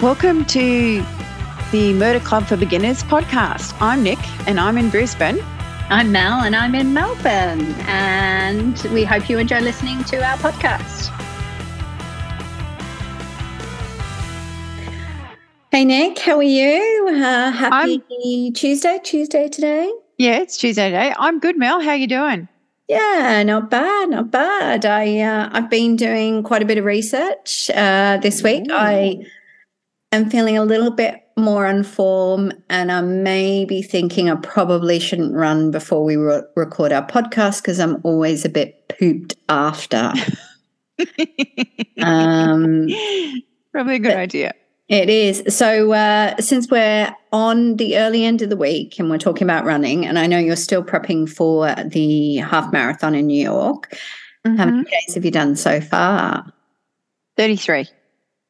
Welcome to the Murder Club for Beginners podcast. I'm Nick and I'm in Brisbane. I'm Mel and I'm in Melbourne. And we hope you enjoy listening to our podcast. Hey, Nick, how are you? Uh, happy I'm, Tuesday, Tuesday today. Yeah, it's Tuesday today. I'm good, Mel. How are you doing? Yeah, not bad, not bad. I uh, I've been doing quite a bit of research uh, this week. Ooh. I am feeling a little bit more on form, and I'm maybe thinking I probably shouldn't run before we re- record our podcast because I'm always a bit pooped after. um, probably a good idea. It is. So, uh, since we're on the early end of the week and we're talking about running, and I know you're still prepping for the half marathon in New York, mm-hmm. how many days have you done so far? 33.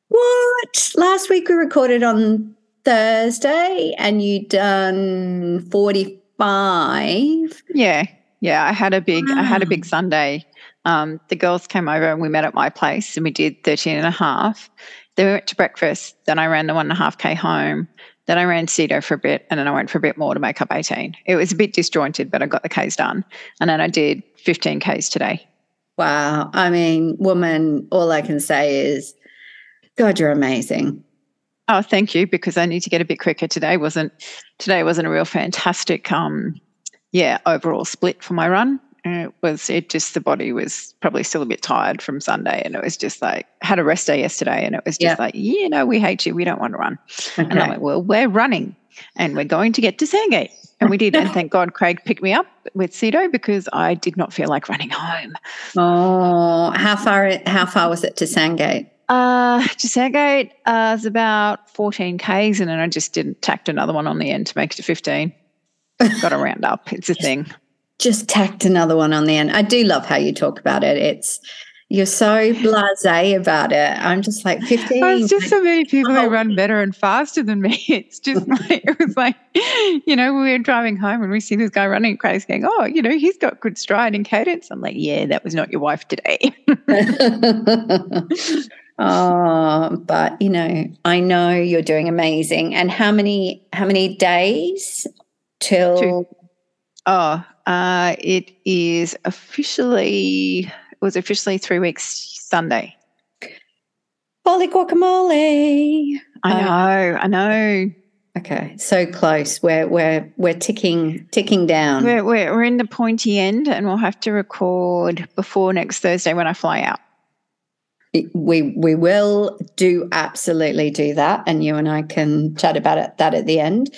What? Last week we recorded on Thursday and you done 45. Yeah. Yeah. I had a big, wow. I had a big Sunday. Um, the girls came over and we met at my place and we did 13 and a half. Then we went to breakfast. Then I ran the one and a half K home. Then I ran CEDO for a bit and then I went for a bit more to make up 18. It was a bit disjointed, but I got the Ks done. And then I did 15 Ks today. Wow. I mean, woman, all I can say is, God, you're amazing. Oh, thank you. Because I need to get a bit quicker today. wasn't Today wasn't a real fantastic, um, yeah, overall split for my run it was it just the body was probably still a bit tired from Sunday, and it was just like had a rest day yesterday, and it was just yeah. like, yeah, no, we hate you, we don't want to run, okay. and I'm like, well, we're running, and we're going to get to Sandgate, and we did, and thank God Craig picked me up with CEDO because I did not feel like running home. Oh, how far? How far was it to Sandgate? Uh, to Sandgate uh, was about 14 k's, and then I just didn't tacked another one on the end to make it to 15. Got to round up. It's a thing just tacked another one on the end. I do love how you talk about it. It's you're so blasé about it. I'm just like 15. Oh, it's just so many people who oh. run better and faster than me. It's just like, it was like, you know, we were driving home and we see this guy running crazy going, oh, you know, he's got good stride and cadence. I'm like, yeah, that was not your wife today. oh, but you know, I know you're doing amazing. And how many, how many days till? Two. Oh, uh, it is officially it was officially three weeks Sunday. Holy guacamole! I uh, know, I know. Okay, so close. We're we're we're ticking ticking down. We're, we're we're in the pointy end, and we'll have to record before next Thursday when I fly out. We we will do absolutely do that, and you and I can chat about it that at the end.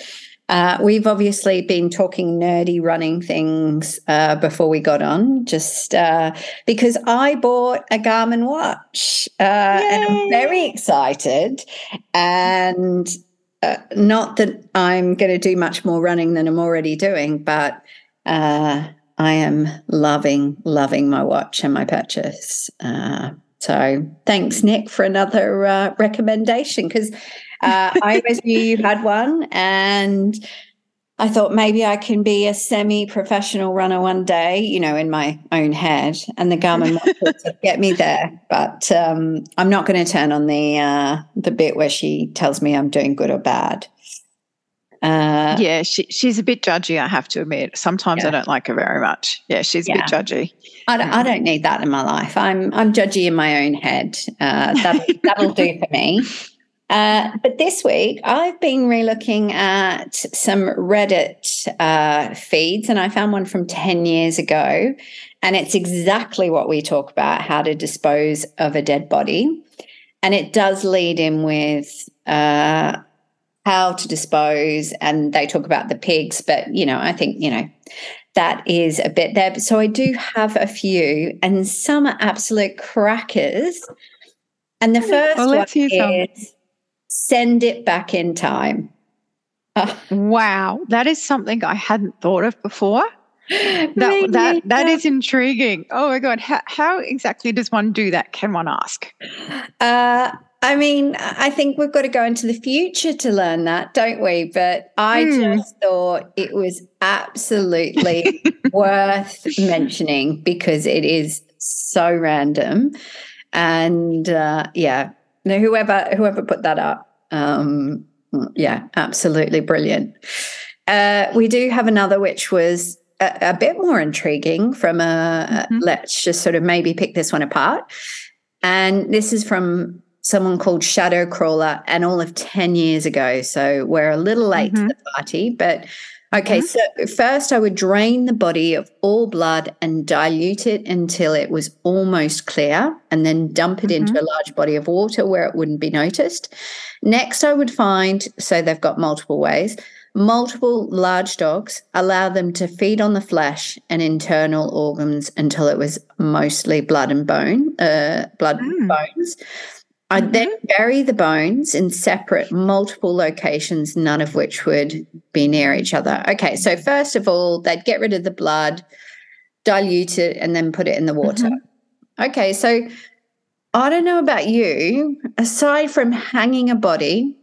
Uh, we've obviously been talking nerdy running things uh, before we got on, just uh, because I bought a Garmin watch uh, and I'm very excited. And uh, not that I'm going to do much more running than I'm already doing, but uh, I am loving, loving my watch and my purchase. So thanks, Nick, for another recommendation because uh, I always knew you had one, and I thought maybe I can be a semi-professional runner one day, you know, in my own head, and the Garmin to get me there. But um, I'm not going to turn on the uh, the bit where she tells me I'm doing good or bad. Uh, yeah, she, she's a bit judgy. I have to admit. Sometimes yeah. I don't like her very much. Yeah, she's yeah. a bit judgy. I don't, I don't need that in my life. I'm I'm judgy in my own head. Uh, that that'll do for me. Uh, but this week, I've been relooking at some Reddit uh, feeds, and I found one from 10 years ago. And it's exactly what we talk about how to dispose of a dead body. And it does lead in with uh, how to dispose, and they talk about the pigs. But, you know, I think, you know, that is a bit there. So I do have a few, and some are absolute crackers. And the first well, one is send it back in time. wow, that is something I hadn't thought of before. That that that is intriguing. Oh my god, how, how exactly does one do that? Can one ask? Uh, I mean, I think we've got to go into the future to learn that, don't we? But I mm. just thought it was absolutely worth mentioning because it is so random. And uh, yeah, No, whoever whoever put that up. Um, yeah, absolutely brilliant. Uh, we do have another, which was a, a bit more intriguing. From a Mhm. let's just sort of maybe pick this one apart. And this is from someone called Shadow Crawler, and all of ten years ago. So we're a little late to Mhm. the party, but okay. So first, I would drain the body of all blood and dilute it until it was almost clear, and then dump it into a large body of water where it wouldn't be noticed. Next, I would find so they've got multiple ways. Multiple large dogs, allow them to feed on the flesh and internal organs until it was mostly blood and bone, uh, blood and Mm. bones. I'd then bury the bones in separate, multiple locations, none of which would be near each other. Okay, so first of all, they'd get rid of the blood, dilute it, and then put it in the water. Okay, so I don't know about you. Aside from hanging a body,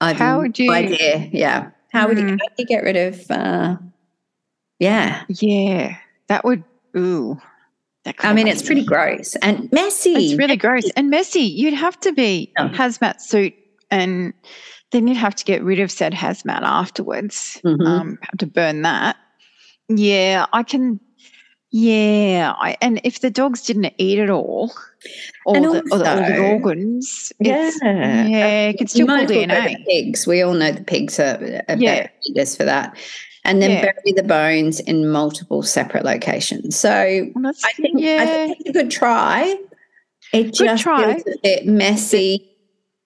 I've How would you- idea. Yeah, how would you, Hmm. how do you get rid of? Uh, yeah, Yeah, that would. Ooh, I mean it's pretty gross and messy. It's really gross and messy. You'd have to be Yeah. hazmat suit, and then you'd have to get rid of said hazmat afterwards. Mhm. Um, have to burn that. Yeah, I can. Yeah, I, and if the dogs didn't eat it all, all, And the, all, the, all the also- organs, Yeah. yeah, it could You still pull might as well DNA. pigs. We all know the pigs are, are Yeah. better for that. And then Yeah. bury the bones in multiple separate locations. So I think, yeah, I think it's a good try. It just try. feels a bit messy,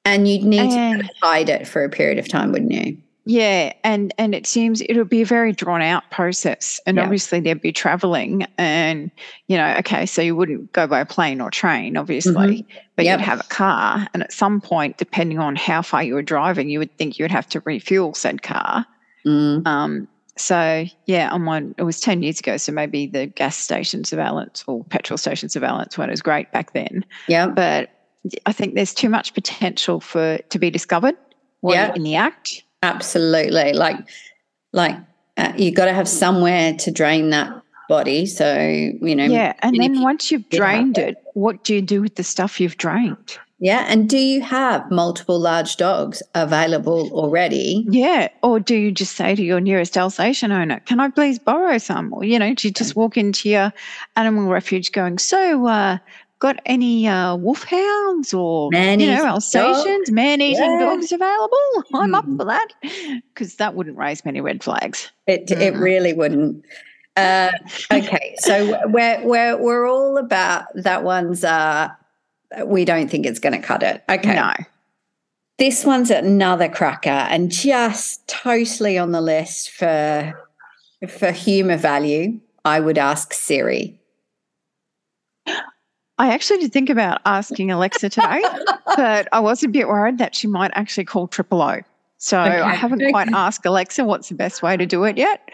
and you'd need And- to hide it for a period of time, wouldn't you? Yeah, and and it seems it'll be a very drawn out process, and Yeah. obviously they'd be traveling, and you know, okay, so you wouldn't go by plane or train, obviously, but Yep. you'd have a car, and at some point, depending on how far you were driving, you would think you would have to refuel said car. Mm. Um, so yeah, on one, it was ten years ago, so maybe the gas station surveillance or petrol station surveillance weren't as great back then, Yeah. but I think there's too much potential for to be discovered while Yeah. in the act. Absolutely. Like, like uh, you got to have somewhere to drain that body. So you know. Yeah, and and then once you've drained it- it, what do you do with the stuff you've drained? Yeah. And do you have multiple large dogs available already? Yeah, or do you just say to your nearest Alsatian owner, "Can I please borrow some?" Or you know, do you just walk into your animal refuge going, "So, uh, got any uh, wolfhounds or you Man-eating know Alsatians, man-eating Yeah. dogs available?" I'm up Mm. for that because that wouldn't raise many red flags. It it Mm. really wouldn't. Uh, okay, so we're we're we're all about that one's. Uh, we don't think it's going to cut it. Okay, No, this one's another cracker, and just totally on the list for for humor value. I would ask Siri. I actually did think about asking Alexa today, but I was a bit worried that she might actually call triple O. So I haven't quite asked Alexa what's the best way to do it yet.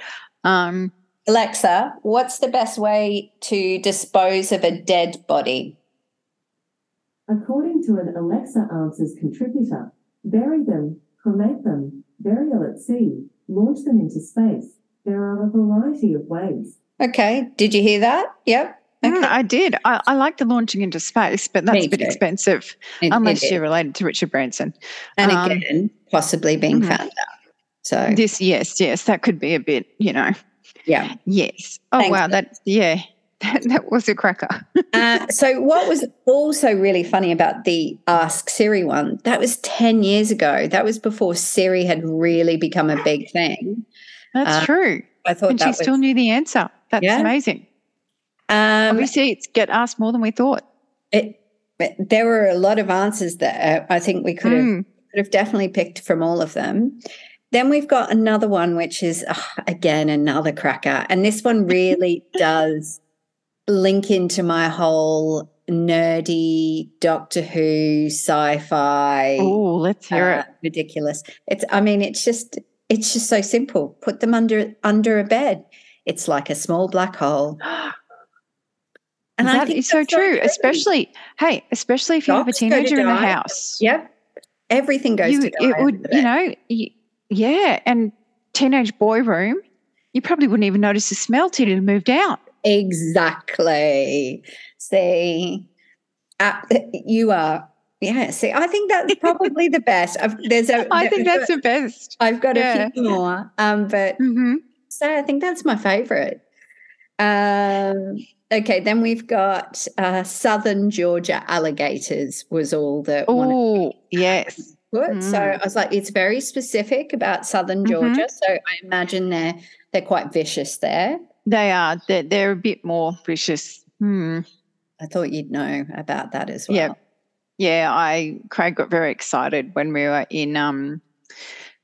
Um, Alexa, what's the best way to dispose of a dead body? According to an Alexa Answers contributor, bury them, cremate them, burial at sea, launch them into space. There are a variety of ways. Okay, did you hear that? Yep. mm, Okay. I did. I, I like the launching into space, but that's Me a bit too. expensive It- unless it is. you're related to Richard Branson. and um, again, possibly being mhm. found out. So This, yes, yes, that could be a bit, you know, yeah. yes. Oh, Thanks, wow. That, yeah, that, that was a cracker. Uh, so what was also really funny about the Ask Siri one? That was ten years ago. That was before Siri had really become a big thing. That's Uh, true. I thought And that she was still knew the answer. That's Yeah. amazing. um, Obviously, it's get asked more than we thought. it, there were a lot of answers that uh, I think we could have Mm. could have definitely picked from all of them. Then we've got another one, which is ugh, again another cracker, and this one really does link into my whole nerdy Doctor Who sci-fi Oh, let's hear uh, it. ridiculous. It's I mean it's just it's just so simple. Put them under under a bed. It's like a small black hole. And that is so true, especially hey, especially if you have a Dogs go to teenager in the house. Yep. Everything goes you, it would, you know, yeah, and teenage boy room, you probably wouldn't even notice the smell till it moved out. Exactly. See, uh, you are yeah. See, I think that's probably the best. I've, there's a. I think that's the best. I've got yeah. a few more, um, but hmm so I think that's my favorite. Um, okay, then we've got uh, Southern Georgia alligators was all that Oh, yes. So Mm. I was like, it's very specific about Southern Mhm. Georgia. So I imagine they're they're quite vicious there. They are. They're, they're a bit more vicious. Hmm. I thought you'd know about that as well. Yeah. Yeah, I Craig got very excited when we were in um,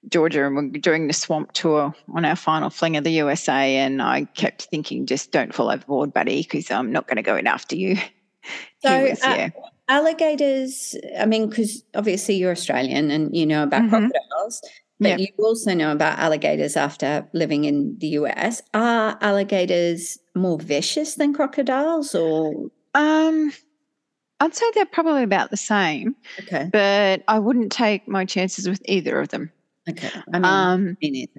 Georgia and we we're doing the swamp tour on our final fling of the USA, and I kept thinking, just don't fall overboard, buddy, because I'm not going to go in after you. So, was, uh, yeah, Alligators, I mean, because obviously you're Australian and you know about Mhm. crocodiles, but Yep. you also know about alligators after living in the US. Are alligators more vicious than crocodiles or um, I'd say they're probably about the same, okay. but I wouldn't take my chances with either of them. Okay. I mean, Um.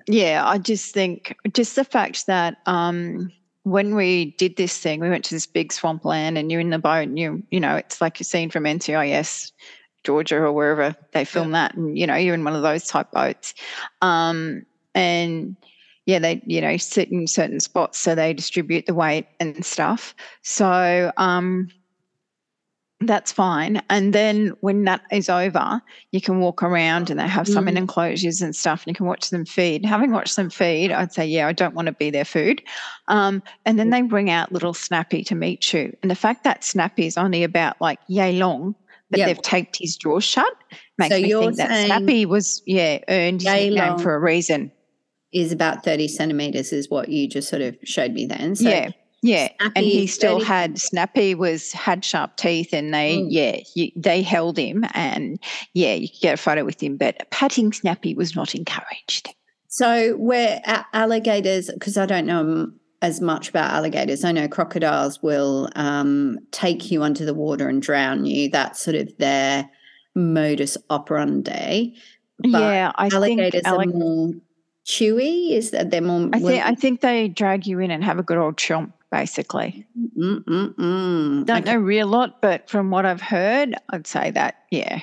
Yeah, I just think just the fact that um, when we did this thing, we went to this big swampland, and you're in the boat, and you you know it's like you're seen from NCIS, Georgia or wherever they film that, and you know you're in one of those type boats, um, and yeah, they you know sit in certain spots, so they distribute the weight and stuff. So um, that's fine. And then when that is over, you can walk around and they have some in Mm. enclosures and stuff and you can watch them feed. Having watched them feed, I'd say, yeah, I don't want to be their food. Um, and then they bring out little Snappy to meet you. And the fact that Snappy is only about like yay long, but Yeah. they've taped his jaws shut makes So me you're think that Snappy was, yeah, earned his nickname for a reason. Is about 30 centimeters, is what you just sort of showed me then. So yeah. Yeah, and he still 30 had Snappy was had sharp teeth, and they Mm. yeah you, they held him, and yeah you could get a photo with him, but patting Snappy was not encouraged. So where alligators, because I don't know m- as much about alligators, I know crocodiles will um, take you under the water and drown you. That's sort of their modus operandi. But yeah, I alligators think allig- are more chewy. Is that they're more? I think I think they drag you in and have a good old chomp, basically. Mm, mm, mm. Don't okay. know real lot, but from what I've heard, I'd say that yeah,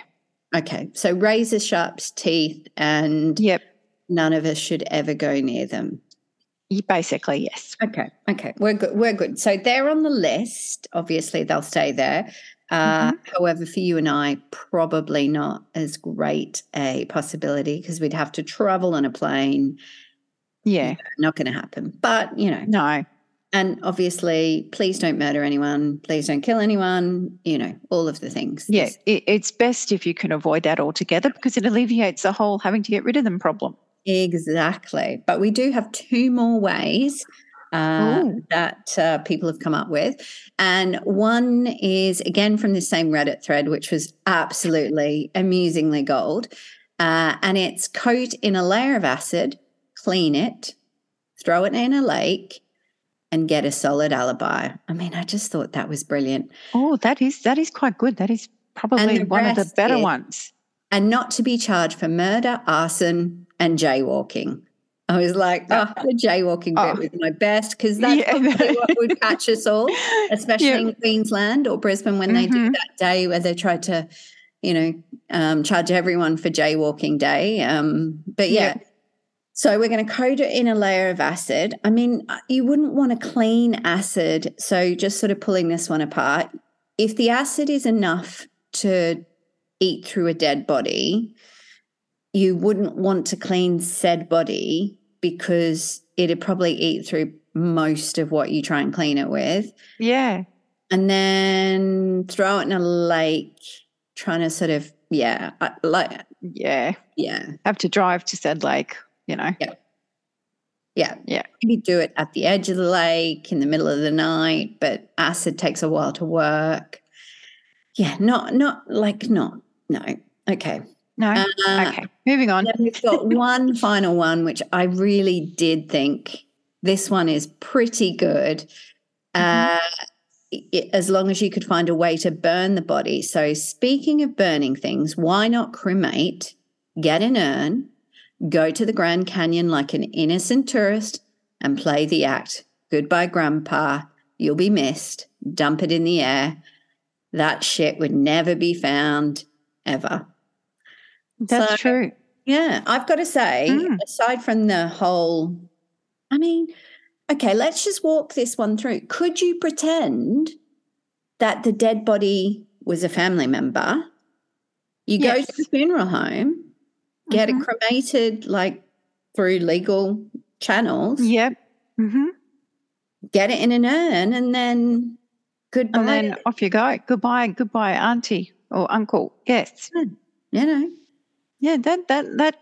okay, so razor sharp teeth, and yep, none of us should ever go near them. Basically yes. Okay. Okay. We're good. We're good. So they're on the list. Obviously, they'll stay there. Uh, However, for you and I, probably not as great a possibility because we'd have to travel on a plane. Yeah, Not going to happen. But, you know, no, and obviously, please don't murder anyone. Please don't kill anyone. You know, all of the things. yeah, it, it's best if you can avoid that altogether because it alleviates the whole having to get rid of them problem. Exactly. But we do have two more ways uh, that uh, people have come up with. And one is, again, from the same Reddit thread, which was absolutely amusingly gold. Uh, and it's coat in a layer of acid, clean it, throw it in a lake, and get a solid alibi. I mean, I just thought that was brilliant. Oh, that is that is quite good. That is probably one of the better is- ones. And not to be charged for murder, arson, and jaywalking. I was like, oh, the jaywalking Oh. bit was my best because that's Yeah. probably what would catch us all, especially Yeah. in Queensland or Brisbane when they do Mhm. that day where they try to, you know, um, charge everyone for jaywalking day. Um, but yeah. Yeah. So we're going to coat it in a layer of acid. I mean, uh, you wouldn't want a clean acid. So just sort of pulling this one apart. If the acid is enough to eat through a dead body, you wouldn't want to clean said body because it'd probably eat through most of what you try and clean it with. Yeah. And then throw it in a lake, trying to sort of, yeah, like, Yeah. yeah, Have to drive to said lake, you know. Yeah. yeah. Yeah. Maybe do it at the edge of the lake in the middle of the night, but acid takes a while to work. Yeah, not, not like, not, no. Okay. No. Uh, okay. Moving on. We've got one final one, which I really did think this one is pretty good. Uh, i- as long as you could find a way to burn the body. So, speaking of burning things, why not cremate, get an urn, go to the Grand Canyon like an innocent tourist, and play the act? Goodbye, Grandpa. You'll be missed. Dump it in the air. That shit would never be found. ever. That's So- true. Yeah, I've got to say, Mm. aside from the whole, I mean, okay, let's just walk this one through. Could you pretend that the dead body was a family member? You go to the funeral home, get Mhm. it cremated like through legal channels, Yep. hmm get it in an urn, and then goodbye. And then off you go. Goodbye, goodbye, auntie or uncle. Yes. you know, Yeah, that that that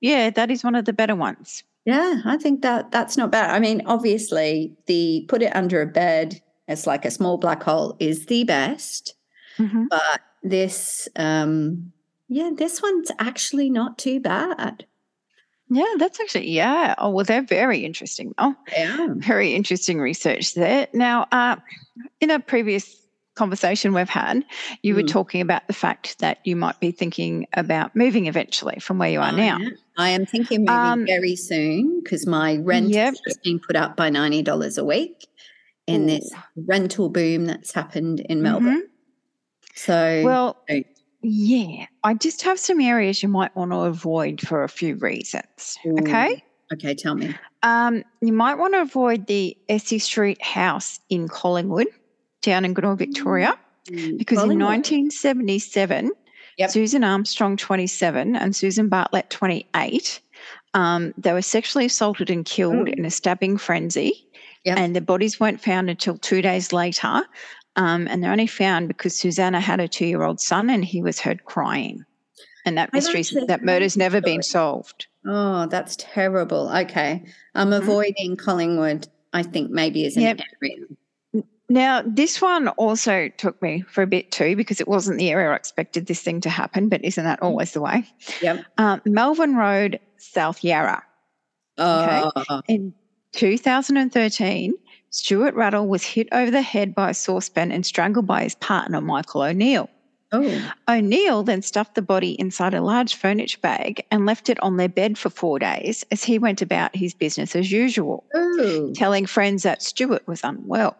yeah, that is one of the better ones. Yeah, I think that that's not bad. I mean, obviously, the put it under a bed as like a small black hole is the best, Mhm. but this, um, yeah, this one's actually not too bad. Yeah, that's actually yeah. Oh well, they're very interesting. Oh, Yeah. very interesting research there. Now, uh, in a previous conversation we've had, you were Mm. talking about the fact that you might be thinking about moving eventually from where you are now. I am thinking moving Um, very soon because my rent Yep. has been put up by ninety dollars a week in this rental boom that's happened in Melbourne. So, Mhm. Well, yeah, I just have some areas you might want to avoid for a few reasons. Okay. okay, tell me. Um, you might want to avoid the Easey Street house in Collingwood, down in Goodall, Victoria, because in 1977, Yep. Susan Armstrong, 27, and Susan Bartlett, 28, um, they were sexually assaulted and killed Ooh. in a stabbing frenzy. Yep. And the bodies weren't found until two days later. Um, and they're only found because Susanna had a two year old son and he was heard crying. And that mystery, that murder's never been solved. Oh, that's terrible. Okay. I'm Mhm. avoiding Collingwood, I think maybe is an Yep. area. Now, this one also took me for a bit too because it wasn't the area I expected this thing to happen, but isn't that always the way? Yep. Um, Melbourne Road, South Yarra. Okay. Oh, In 2013, Stuart Rattle was hit over the head by a saucepan and strangled by his partner, Michael O'Neill. oh, O'Neill then stuffed the body inside a large furniture bag and left it on their bed for four days as he went about his business as usual oh. telling friends that Stuart was unwell.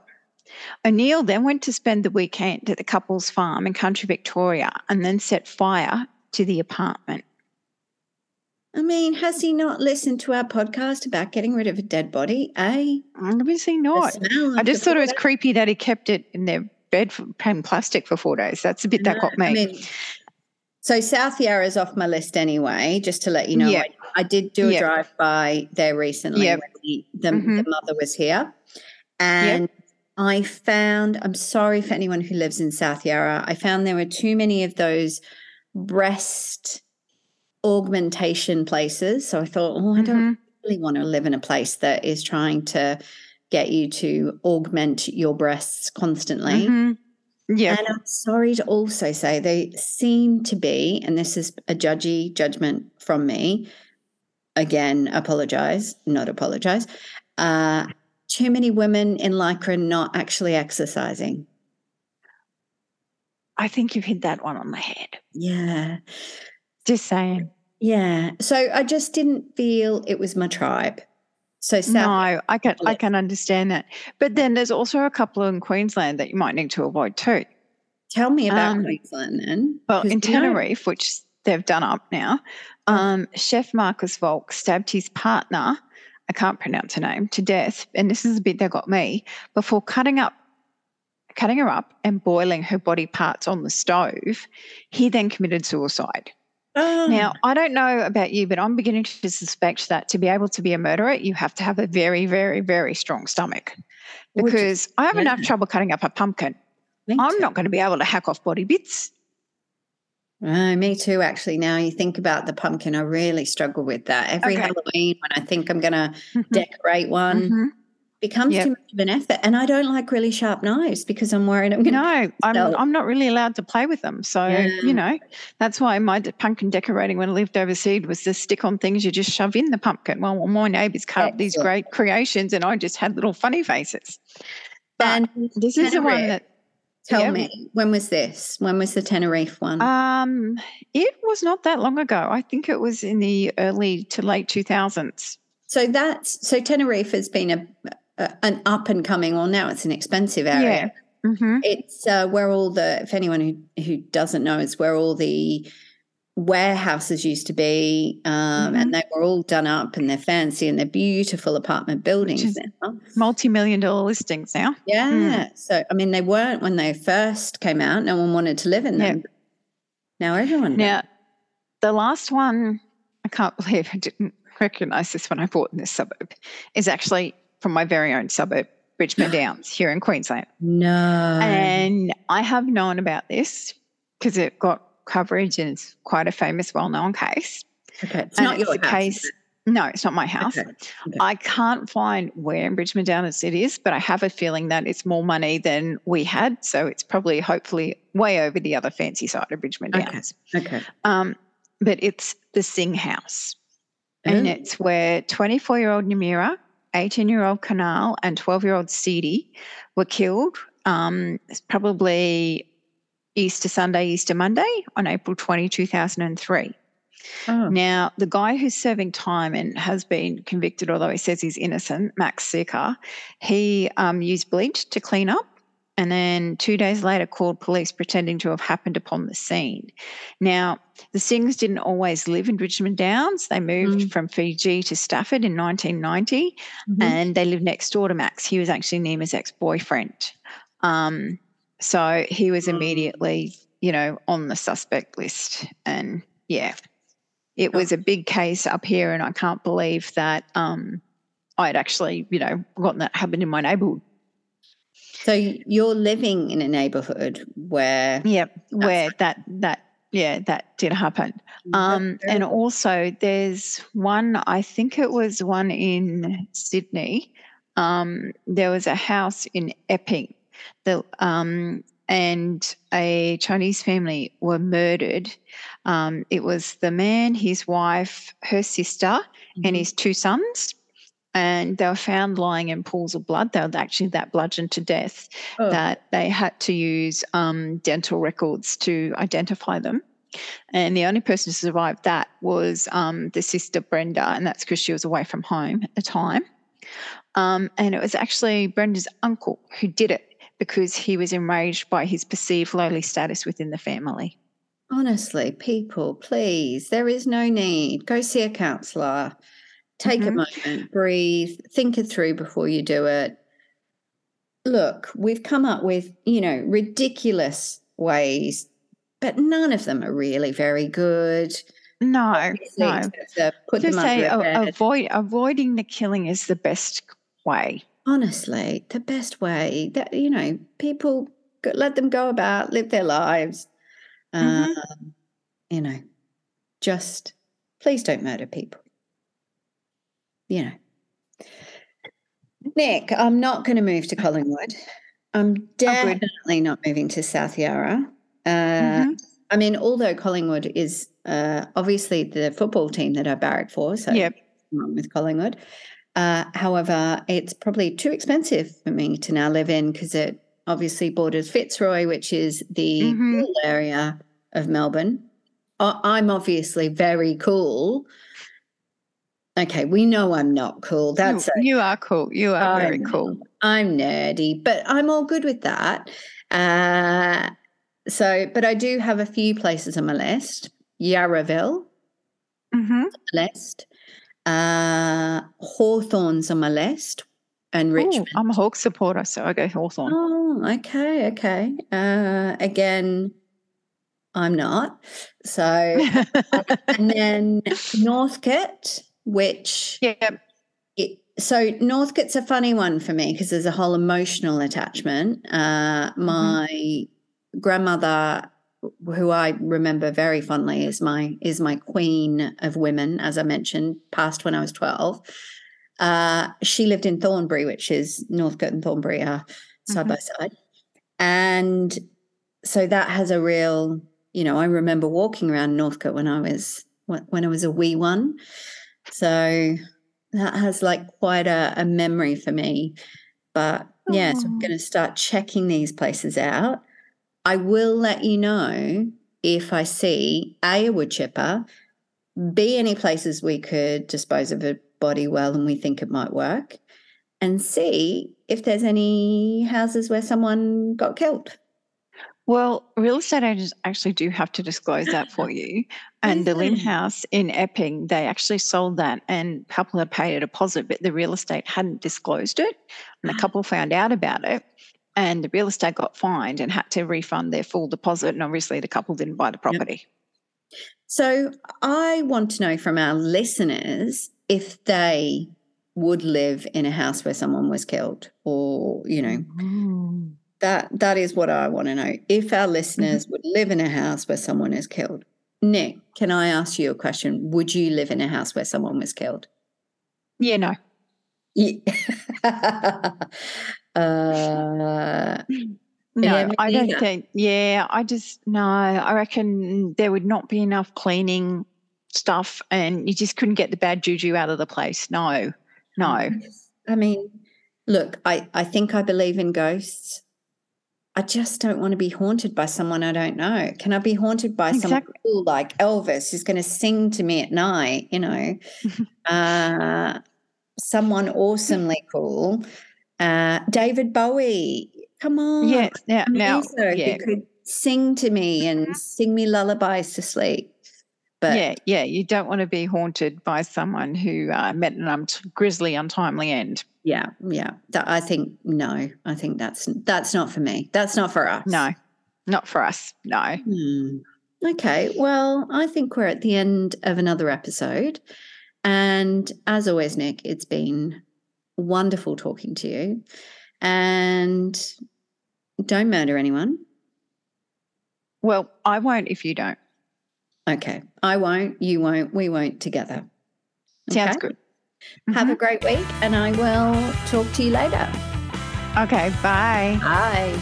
O'Neill then went to spend the weekend at the couple's farm in country Victoria and then set fire to the apartment. I mean, has he not listened to our podcast about getting rid of a dead body? Eh? Obviously not. I just thought it was creepy that he kept it in their bed for plastic for four days. That's the bit that got me. I mean, so South Yarra is off my list anyway, just to let you know. Yeah. I, I did do a drive by there recently Yeah. when the, the, Mhm. the mother was here. And I found, I'm sorry for anyone who lives in South Yarra, I found there were too many of those breast augmentation places. So I thought, oh, I don't Mhm. really want to live in a place that is trying to get you to augment your breasts constantly. Mhm. Yeah. And I'm sorry to also say they seem to be, and this is a judgy judgment from me. Again, apologize, not apologize. Uh, too many women in lycra not actually exercising. I think you've hit that one on the head. Yeah. Just saying. Yeah. So I just didn't feel it was my tribe. So South no, I can I can understand that. But then there's also a couple in Queensland that you might need to avoid too. tell me about Um, Queensland then. Well, in Teneriffe, which they've done up now, Oh. um, Chef Marcus Volke stabbed his partner, I can't pronounce her name, to death. And this is the bit that got me before cutting up, cutting her up and boiling her body parts on the stove. He then committed suicide. Oh, Now, I don't know about you, but I'm beginning to suspect that to be able to be a murderer, you have to have a very, very, very strong stomach. Which- Because I have enough trouble cutting up a pumpkin. me I'm too. not going to be able to hack off body bits. Oh, me too, actually. Now you think about the pumpkin, I really struggle with that. Every Okay. Halloween, when I think I'm going to Mhm. decorate one, Mhm. becomes Yep. too much of an effort. And I don't like really sharp knives because I'm worried I'm going to. No, I'm, I'm not really allowed to play with them. So, Yeah. you know, that's why my pumpkin decorating when I lived overseas was the stick on things you just shove in the pumpkin. Well, my neighbours cut up these great creations and I just had little funny faces. But And this is the one that, Tell yeah. me, when was this? When was the Teneriffe one? um, it was not that long ago. I think it was in the early to late 2000s. so that's so Teneriffe has been a, a an up and coming. Well, now it's an expensive area. hmm It's uh, where all the, if anyone who, who doesn't know, it's where all the warehouses used to be. Um, And they were all done up and they're fancy and they're beautiful apartment buildings now. Multi-million dollar listings now. Yeah. So, I mean, they weren't when they first came out. No one wanted to live in them. Now everyone does. Now, the last one, I can't believe I didn't recognize this when I bought in this suburb, is actually from my very own suburb, Bridgeman Downs, here in Queensland. No. And I have known about this because it got coverage and it's quite a famous, well known case. okay. It's and not it's your case. No, it's not my house. Okay, okay. I can't find where in Bridgeman Downs it is, but I have a feeling that it's more money than we had. So it's probably, hopefully, way over the other fancy side of Bridgeman Okay. Downs. Okay. Um, but it's the Singh House. And Oh. it's where 24 year old Namira, 18 year old Kunal, and 12 year old Sidhi were killed. Um, it's probably Easter Sunday, Easter Monday on April 20, 2003. Oh. Now, the guy who's serving time and has been convicted, although he says he's innocent, Max Sica, he um, used bleach to clean up and then two days later called police pretending to have happened upon the scene. Now, the Singhs didn't always live in Bridgeman Downs. They moved from Fiji to Stafford in 1990 Mhm. and they lived next door to Max. He was actually Nima's ex boyfriend. Um, so he was Mm. immediately, you know, on the suspect list. And yeah, it was a big case up here. And I can't believe that um, I'd actually, you know, gotten that happened in my neighborhood. So you're living in a neighborhood where Yeah, where that, that, yeah, that did happen. Um, and also, there's one, I think it was one in Sydney. Um, there was a house in Epping, the, um, and a Chinese family were murdered. Um, it was the man, his wife, her sister, and Mhm. his two sons. And they were found lying in pools of blood. They were actually that bludgeoned to death Oh. that they had to use um, dental records to identify them. And the only person to survive that was um, the sister Brenda, and that's because she was away from home at the time. Um, and it was actually Brenda's uncle who did it because he was enraged by his perceived lowly status within the family. Honestly, people, please, there is no need. Go see a counselor. Take a Mhm. moment, breathe, think it through before you do it. Look, we've come up with, you know, ridiculous ways, but none of them are really very good. No, no. it's to put Just say a a- avoid avoiding the killing is the best way. Honestly the best way that you know people let them go about live their lives Mhm. um, you know just please don't murder people. You know. Nick i'm not going to move to collingwood. I'm definitely not moving to south yarra. Uh, Mhm. i mean although collingwood is uh, obviously the football team that i barrack for so Yep. with collingwood uh, however, it's probably too expensive for me to now live in because it obviously borders Fitzroy, which is the Mhm. cool area of Melbourne. I'm obviously very cool. Okay, we know I'm not cool. That's you, you are cool. You are I very cool. I'm nerdy, but I'm all good with that. Uh, so, but I do have a few places on my list. Yarraville mm-hmm. list. Uh, Hawthorn's on my list, and Richmond. I'm a Hawk supporter, so I go Hawthorn. Oh, okay, okay. Uh, again, I'm not. So, and then Northcote, which yeah, it, so Northcote's a funny one for me because there's a whole emotional attachment. Uh, my grandmother, who I remember very fondly, is my is my queen of women, as I mentioned, passed when I was twelve. Uh, she lived in Thornbury, which is Northcote and Thornbury are side by side, and so that has a real, you know, I remember walking around Northcote when I was when when I was a wee one, so that has like quite a, a memory for me. But yeah, so I'm going to start checking these places out. I will let you know if I see A, a wood chipper, B, any places we could dispose of a body well and we think it might work, and see if there's any houses where someone got killed. Well, real estate agents actually do have to disclose that for you. And the Lin House in Epping, they actually sold that and a couple had paid a deposit, but the real estate hadn't disclosed it. And the Ah. couple found out about it and the real estate got fined and had to refund their full deposit. And obviously the couple didn't buy the property. So I want to know from our listeners if they would live in a house where someone was killed or, you know, Mm. that that is what I want to know. If our listeners would live in a house where someone is killed. Nick, can I ask you a question? Would you live in a house where someone was killed? Yeah, no. Ye- uh, No, Yeah, I don't neither. think. Yeah, I just no. I reckon there would not be enough cleaning stuff, and you just couldn't get the bad juju out of the place. No, no. I mean, look, I, I think I believe in ghosts. I just don't want to be haunted by someone I don't know. Can I be haunted by someone Exactly. cool like Elvis who's going to sing to me at night? You know, uh, someone awesomely cool. Uh, David Bowie, come on. Yes. Now, now, yeah, could sing to me and sing me lullabies to sleep. But yeah, yeah. You don't want to be haunted by someone who uh, met an um, grisly, untimely end. yeah, yeah. That, I think no. I think that's that's not for me. That's not for us. No, not for us. No. Hmm. Okay. Well, I think we're at the end of another episode. And as always, Nick, it's been wonderful talking to you. And don't murder anyone. Well, I won't if you don't. Okay. I won't. You won't. We won't together. Sounds Okay? good. Have a Mhm. great week. And I will talk to you later. Okay. Bye. Bye.